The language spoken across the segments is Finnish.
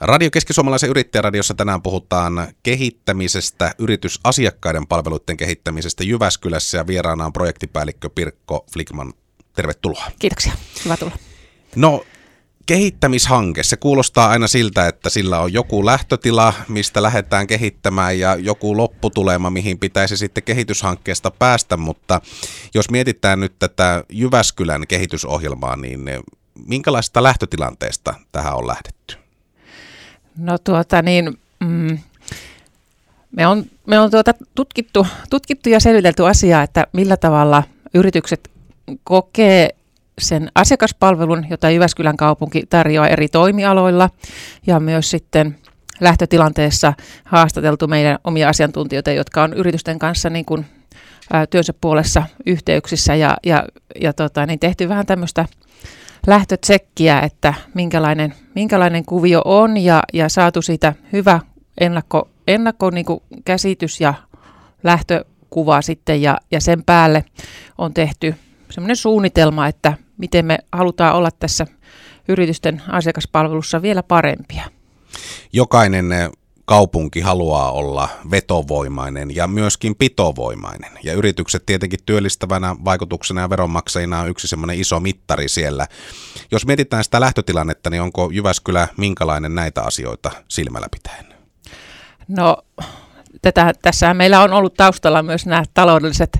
Radio Keski-Suomalaisen yrittäjäradiossa tänään puhutaan kehittämisestä, yritysasiakkaiden palveluiden kehittämisestä Jyväskylässä ja vieraana on projektipäällikkö Pirkko Flickman. Tervetuloa. Kiitoksia, hyvä tulla. No kehittämishanke, se kuulostaa aina siltä, että sillä on joku lähtötila, mistä lähdetään kehittämään ja joku lopputulema, mihin pitäisi sitten kehityshankkeesta päästä, mutta jos mietitään nyt tätä Jyväskylän kehitysohjelmaa, niin minkälaista lähtötilanteesta tähän on lähdetty? No tuota niin, mm, me on, me on tuota tutkittu, tutkittu ja selvitelty asiaa, että millä tavalla yritykset kokee sen asiakaspalvelun, jota Jyväskylän kaupunki tarjoaa eri toimialoilla. Ja myös sitten lähtötilanteessa haastateltu meidän omia asiantuntijoita, jotka on yritysten kanssa niin kuin, työnsä puolessa yhteyksissä ja, ja, ja tota, niin tehty vähän tämmöistä lähtötsekkiä, että minkälainen, minkälainen kuvio on ja, ja saatu siitä hyvä ennakko, ennakko niin kuin käsitys ja lähtökuva sitten ja, ja sen päälle on tehty semmoinen suunnitelma, että miten me halutaan olla tässä yritysten asiakaspalvelussa vielä parempia. Jokainen eh, kaupunki haluaa olla vetovoimainen ja myöskin pitovoimainen. Ja yritykset tietenkin työllistävänä vaikutuksena ja veronmaksajina on yksi semmoinen iso mittari siellä. Jos mietitään sitä lähtötilannetta, niin onko Jyväskylä minkälainen näitä asioita silmällä pitäen? No tätä, tässä meillä on ollut taustalla myös nämä taloudelliset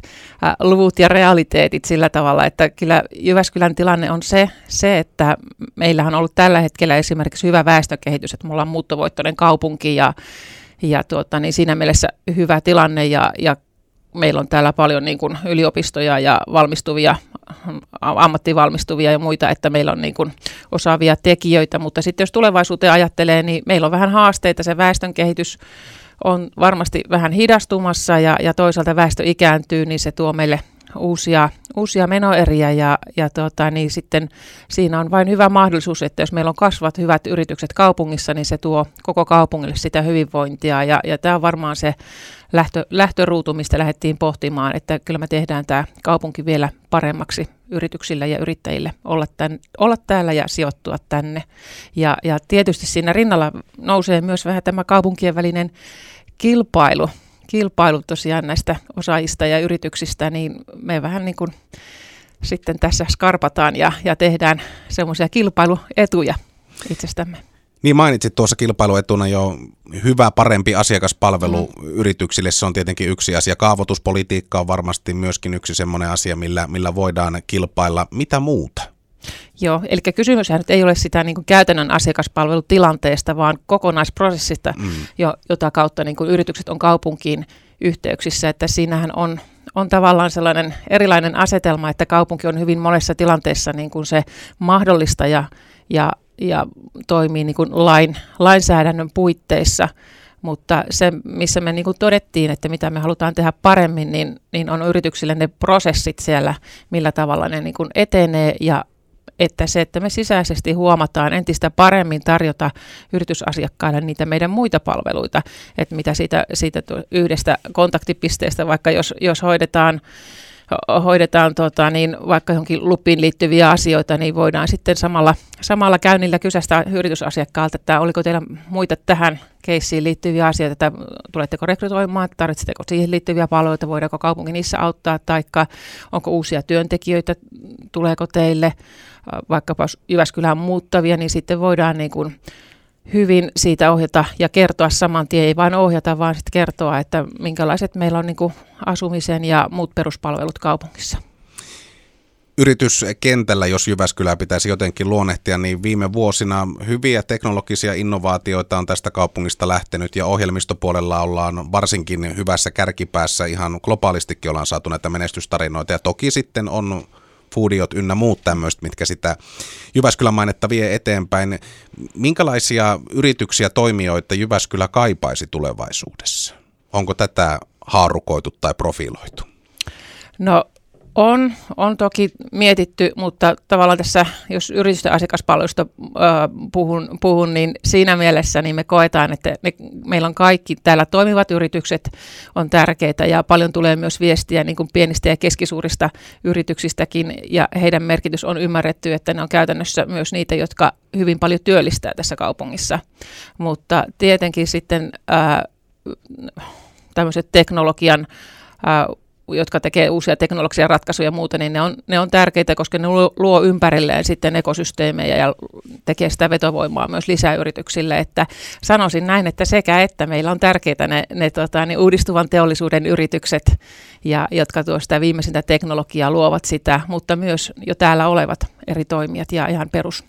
luvut ja realiteetit sillä tavalla, että kyllä Jyväskylän tilanne on se, se, että meillähän on ollut tällä hetkellä esimerkiksi hyvä väestökehitys, että me ollaan muuttovoittoinen kaupunki ja, ja tuota, niin siinä mielessä hyvä tilanne ja, ja meillä on täällä paljon niin kuin yliopistoja ja valmistuvia, ammattivalmistuvia ja muita, että meillä on niin kuin osaavia tekijöitä, mutta sitten jos tulevaisuuteen ajattelee, niin meillä on vähän haasteita se väestön kehitys on varmasti vähän hidastumassa ja, ja toisaalta väestö ikääntyy, niin se tuo meille uusia, uusia menoeriä ja, ja tota, niin sitten siinä on vain hyvä mahdollisuus, että jos meillä on kasvavat hyvät yritykset kaupungissa, niin se tuo koko kaupungille sitä hyvinvointia ja, ja tämä on varmaan se lähtö, lähtöruutu, mistä lähdettiin pohtimaan, että kyllä me tehdään tämä kaupunki vielä paremmaksi yrityksille ja yrittäjille olla, tämän, olla täällä ja sijoittua tänne. Ja, ja tietysti siinä rinnalla nousee myös vähän tämä kaupunkien välinen kilpailu, kilpailu tosiaan näistä osaajista ja yrityksistä, niin me vähän niin kuin sitten tässä skarpataan ja, ja tehdään semmoisia kilpailuetuja itsestämme. Niin mainitsit tuossa kilpailuetuna jo hyvä, parempi asiakaspalvelu mm. yrityksille. Se on tietenkin yksi asia. Kaavoituspolitiikka on varmasti myöskin yksi semmoinen asia, millä, millä voidaan kilpailla. Mitä muuta? Joo, eli kysymyshän nyt ei ole sitä niin kuin käytännön asiakaspalvelutilanteesta, vaan kokonaisprosessista, mm. jo, jota kautta niin kuin yritykset on kaupunkiin yhteyksissä. Että siinähän on, on tavallaan sellainen erilainen asetelma, että kaupunki on hyvin monessa tilanteessa niin kuin se mahdollistaja ja, ja toimii niin kuin lain, lainsäädännön puitteissa. Mutta se, missä me niin kuin todettiin, että mitä me halutaan tehdä paremmin, niin, niin on yrityksille ne prosessit siellä, millä tavalla ne niin kuin etenee ja että se, että me sisäisesti huomataan entistä paremmin tarjota yritysasiakkaille niitä meidän muita palveluita, että mitä siitä, siitä yhdestä kontaktipisteestä, vaikka jos, jos hoidetaan hoidetaan tota, niin vaikka johonkin lupiin liittyviä asioita, niin voidaan sitten samalla, samalla käynnillä kysästä yritysasiakkaalta, että oliko teillä muita tähän keissiin liittyviä asioita, että tuletteko rekrytoimaan, tarvitsetteko siihen liittyviä palveluita, voidaanko kaupunki niissä auttaa, tai onko uusia työntekijöitä, tuleeko teille, vaikkapa Jyväskylään muuttavia, niin sitten voidaan niin kuin hyvin siitä ohjata ja kertoa saman tien, ei vain ohjata, vaan sitten kertoa, että minkälaiset meillä on niin kuin asumisen ja muut peruspalvelut kaupungissa. Yrityskentällä, jos Jyväskylää pitäisi jotenkin luonnehtia, niin viime vuosina hyviä teknologisia innovaatioita on tästä kaupungista lähtenyt ja ohjelmistopuolella ollaan varsinkin hyvässä kärkipäässä ihan globaalistikin ollaan saatu näitä menestystarinoita ja toki sitten on foodiot ynnä muut tämmöistä, mitkä sitä Jyväskylän mainetta vie eteenpäin. Minkälaisia yrityksiä, toimijoita Jyväskylä kaipaisi tulevaisuudessa? Onko tätä haarukoitu tai profiloitu? No On, on toki mietitty, mutta tavallaan tässä, jos yritysten asiakaspalvelusta äh, puhun, puhun, niin siinä mielessä niin me koetaan, että me, meillä on kaikki täällä toimivat yritykset on tärkeitä ja paljon tulee myös viestiä niin kuin pienistä ja keskisuurista yrityksistäkin ja heidän merkitys on ymmärretty, että ne on käytännössä myös niitä, jotka hyvin paljon työllistää tässä kaupungissa. Mutta tietenkin sitten äh, tämmöiset teknologian jotka tekee uusia teknologisia ratkaisuja ja muuta, niin ne on, ne on tärkeitä, koska ne luo, ympärilleen sitten ekosysteemejä ja tekee sitä vetovoimaa myös lisäyrityksille. Että sanoisin näin, että sekä että meillä on tärkeitä ne, ne tota, niin uudistuvan teollisuuden yritykset, ja, jotka tuo sitä viimeisintä teknologiaa luovat sitä, mutta myös jo täällä olevat eri toimijat ja ihan perus,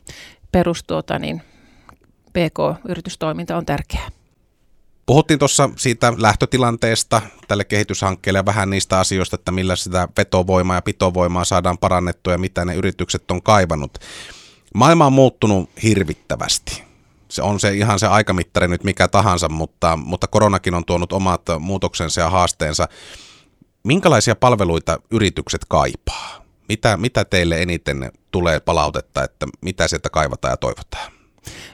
perus tuota, niin, PK-yritystoiminta on tärkeää. Puhuttiin tuossa siitä lähtötilanteesta tälle kehityshankkeelle ja vähän niistä asioista, että millä sitä vetovoimaa ja pitovoimaa saadaan parannettua ja mitä ne yritykset on kaivannut. Maailma on muuttunut hirvittävästi. Se on se ihan se aikamittari nyt mikä tahansa, mutta, mutta koronakin on tuonut omat muutoksensa ja haasteensa. Minkälaisia palveluita yritykset kaipaa? Mitä, mitä teille eniten tulee palautetta, että mitä sieltä kaivataan ja toivotaan?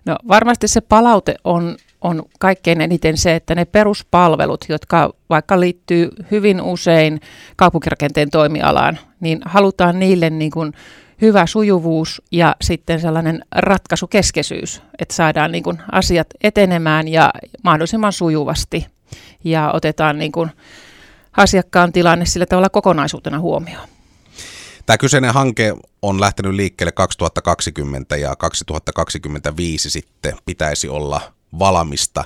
No varmasti se palaute on on kaikkein eniten se, että ne peruspalvelut, jotka vaikka liittyy hyvin usein kaupunkirakenteen toimialaan, niin halutaan niille niin kuin hyvä sujuvuus ja sitten sellainen ratkaisukeskeisyys, että saadaan niin kuin asiat etenemään ja mahdollisimman sujuvasti ja otetaan niin kuin asiakkaan tilanne sillä tavalla kokonaisuutena huomioon. Tämä kyseinen hanke on lähtenyt liikkeelle 2020 ja 2025 sitten pitäisi olla valamista.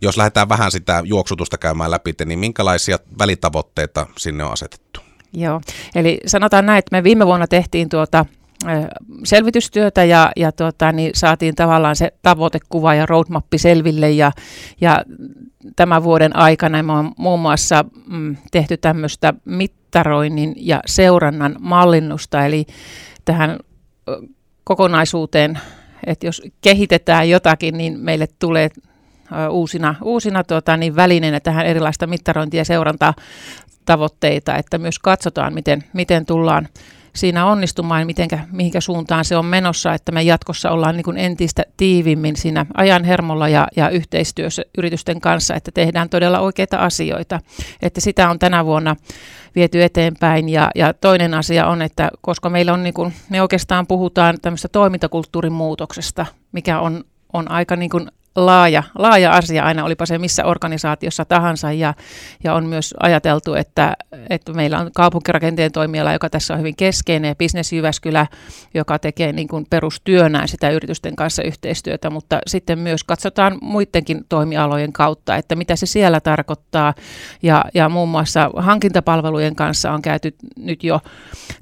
Jos lähdetään vähän sitä juoksutusta käymään läpi, niin minkälaisia välitavoitteita sinne on asetettu? Joo, eli sanotaan näin, että me viime vuonna tehtiin tuota selvitystyötä ja, ja tuota, niin saatiin tavallaan se tavoitekuva ja roadmappi selville ja, ja tämän vuoden aikana me on muun muassa mm, tehty tämmöistä mittaroinnin ja seurannan mallinnusta, eli tähän kokonaisuuteen että jos kehitetään jotakin, niin meille tulee uusina, uusina tuota, niin välineenä tähän erilaista mittarointia ja seurantaa tavoitteita, että myös katsotaan, miten, miten tullaan siinä onnistumaan, mitenkä, mihinkä suuntaan se on menossa, että me jatkossa ollaan niin kuin entistä tiivimmin siinä ajan hermolla ja, ja yhteistyössä yritysten kanssa, että tehdään todella oikeita asioita. Että sitä on tänä vuonna viety eteenpäin. Ja, ja toinen asia on, että koska meillä on, niin kuin, me oikeastaan puhutaan tämmöistä toimintakulttuurin muutoksesta, mikä on, on aika niin kuin laaja, laaja asia aina, olipa se missä organisaatiossa tahansa. Ja, ja on myös ajateltu, että, että meillä on kaupunkirakenteen toimiala, joka tässä on hyvin keskeinen, ja Business Jyväskylä, joka tekee niin kuin perustyönään sitä yritysten kanssa yhteistyötä, mutta sitten myös katsotaan muidenkin toimialojen kautta, että mitä se siellä tarkoittaa. Ja, ja muun muassa hankintapalvelujen kanssa on käyty nyt jo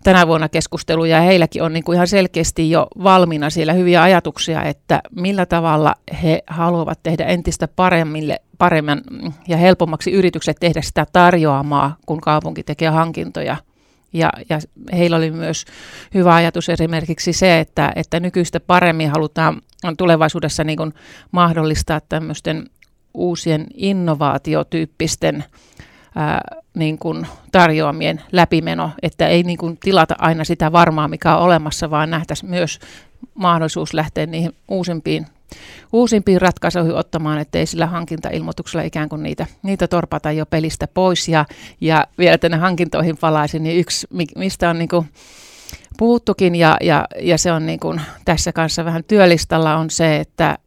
tänä vuonna keskusteluja, ja heilläkin on niin kuin ihan selkeästi jo valmiina siellä hyviä ajatuksia, että millä tavalla he haluavat tehdä entistä paremmille, paremmin ja helpommaksi yritykset tehdä sitä tarjoamaa, kun kaupunki tekee hankintoja. Ja, ja heillä oli myös hyvä ajatus esimerkiksi se, että, että nykyistä paremmin halutaan tulevaisuudessa niin mahdollistaa tämmöisten uusien innovaatiotyyppisten ää, niin kuin tarjoamien läpimeno, että ei niin kuin tilata aina sitä varmaa, mikä on olemassa, vaan nähtäisiin myös mahdollisuus lähteä niihin uusimpiin uusimpiin ratkaisuihin ottamaan, ettei sillä hankintailmoituksella ikään kuin niitä, niitä torpata jo pelistä pois. Ja, ja vielä tänne hankintoihin palaisin, niin yksi, mistä on niin kuin puhuttukin ja, ja, ja se on niin kuin tässä kanssa vähän työlistalla on se, että,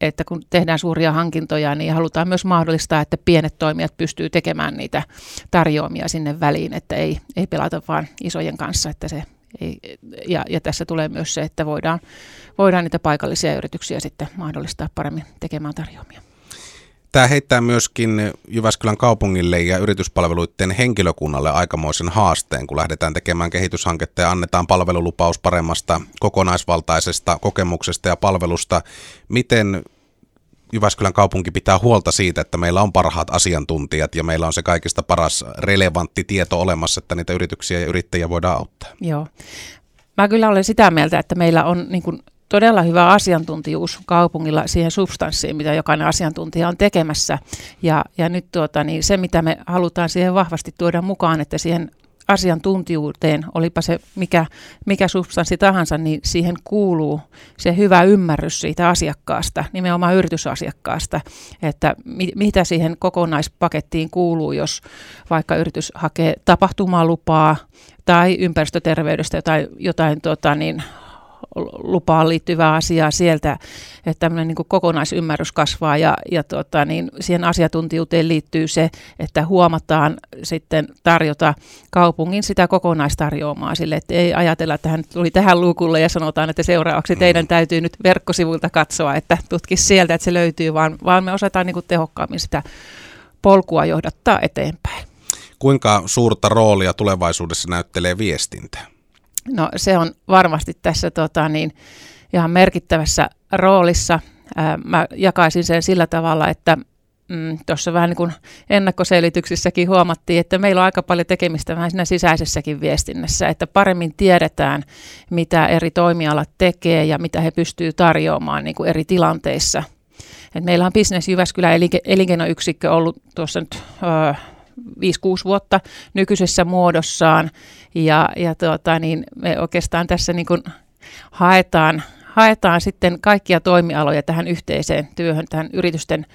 että kun tehdään suuria hankintoja, niin halutaan myös mahdollistaa, että pienet toimijat pystyy tekemään niitä tarjoamia sinne väliin, että ei, ei pelata vaan isojen kanssa, että se ja, ja tässä tulee myös se, että voidaan, voidaan niitä paikallisia yrityksiä sitten mahdollistaa paremmin tekemään tarjoamia. Tämä heittää myöskin Jyväskylän kaupungille ja yrityspalveluiden henkilökunnalle aikamoisen haasteen, kun lähdetään tekemään kehityshanketta ja annetaan palvelulupaus paremmasta kokonaisvaltaisesta kokemuksesta ja palvelusta. Miten Jyväskylän kaupunki pitää huolta siitä, että meillä on parhaat asiantuntijat ja meillä on se kaikista paras relevantti tieto olemassa, että niitä yrityksiä ja yrittäjiä voidaan auttaa. Joo. Mä kyllä olen sitä mieltä, että meillä on niin kuin todella hyvä asiantuntijuus kaupungilla siihen substanssiin, mitä jokainen asiantuntija on tekemässä. Ja, ja nyt tuota, niin se, mitä me halutaan siihen vahvasti tuoda mukaan, että siihen asiantuntijuuteen, olipa se mikä, mikä substanssi tahansa, niin siihen kuuluu se hyvä ymmärrys siitä asiakkaasta, nimenomaan yritysasiakkaasta, että mi, mitä siihen kokonaispakettiin kuuluu, jos vaikka yritys hakee tapahtumalupaa tai ympäristöterveydestä jotain, jotain tota, niin, lupaan liittyvää asiaa sieltä, että tämmöinen niin kokonaisymmärrys kasvaa ja, ja tota, niin siihen asiantuntijuuteen liittyy se, että huomataan sitten tarjota kaupungin sitä kokonaistarjoamaa sille, että ei ajatella, että hän tuli tähän luukulle ja sanotaan, että seuraavaksi teidän täytyy nyt verkkosivuilta katsoa, että tutkisi sieltä, että se löytyy, vaan, vaan me osataan niin tehokkaammin sitä polkua johdattaa eteenpäin. Kuinka suurta roolia tulevaisuudessa näyttelee viestintä? No se on varmasti tässä tota, niin, ihan merkittävässä roolissa. Ää, mä jakaisin sen sillä tavalla, että mm, tuossa vähän niin kuin ennakkoselityksissäkin huomattiin, että meillä on aika paljon tekemistä vähän siinä sisäisessäkin viestinnässä, että paremmin tiedetään, mitä eri toimialat tekee ja mitä he pystyvät tarjoamaan niin kuin eri tilanteissa. Et meillä on Business Jyväskylä elinkeinoyksikkö ollut tuossa nyt... Öö, 5-6 vuotta nykyisessä muodossaan. Ja, ja tuota, niin me oikeastaan tässä niin kuin haetaan, haetaan sitten kaikkia toimialoja tähän yhteiseen työhön, tähän yritysten,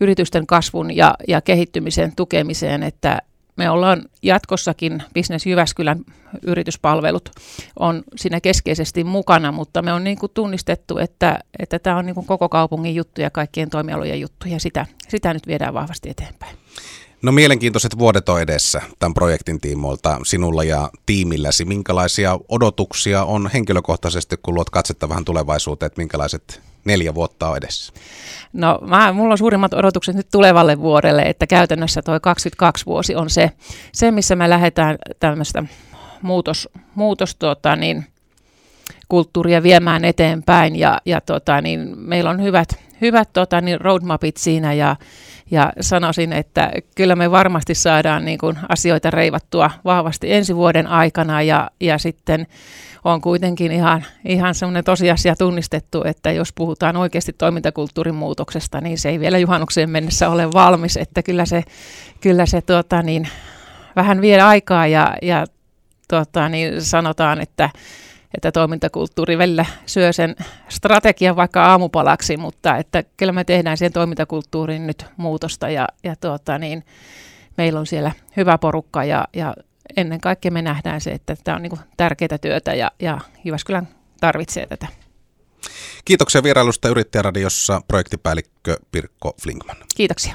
yritysten kasvun ja, ja kehittymisen tukemiseen, että me ollaan jatkossakin Business Jyväskylän yrityspalvelut on siinä keskeisesti mukana, mutta me on niin kuin tunnistettu, että, että tämä on niin kuin koko kaupungin juttu ja kaikkien toimialojen juttu ja sitä, sitä nyt viedään vahvasti eteenpäin. No mielenkiintoiset vuodet on edessä tämän projektin tiimoilta sinulla ja tiimilläsi. Minkälaisia odotuksia on henkilökohtaisesti, kun luot katsetta vähän tulevaisuuteen, että minkälaiset neljä vuotta on edessä? No mä, mulla on suurimmat odotukset nyt tulevalle vuodelle, että käytännössä tuo 22 vuosi on se, se missä me lähdetään tämmöistä muutos, muutos tota, niin, kulttuuria viemään eteenpäin ja, ja tota, niin meillä on hyvät, hyvät tota, niin roadmapit siinä ja, ja sanoisin, että kyllä me varmasti saadaan niin kuin asioita reivattua vahvasti ensi vuoden aikana ja, ja sitten on kuitenkin ihan, ihan semmoinen tosiasia tunnistettu, että jos puhutaan oikeasti toimintakulttuurin muutoksesta, niin se ei vielä juhannukseen mennessä ole valmis, että kyllä se, kyllä se tuota, niin, vähän vie aikaa ja, ja tuota, niin sanotaan, että että toimintakulttuuri välillä syö sen strategian vaikka aamupalaksi, mutta että kyllä me tehdään siihen toimintakulttuuriin nyt muutosta ja, ja tuota, niin, meillä on siellä hyvä porukka ja, ja ennen kaikkea me nähdään se, että tämä on niin tärkeää työtä ja, ja Jyväskylän tarvitsee tätä. Kiitoksia vierailusta Yrittäjäradiossa projektipäällikkö Pirkko Flinkman. Kiitoksia.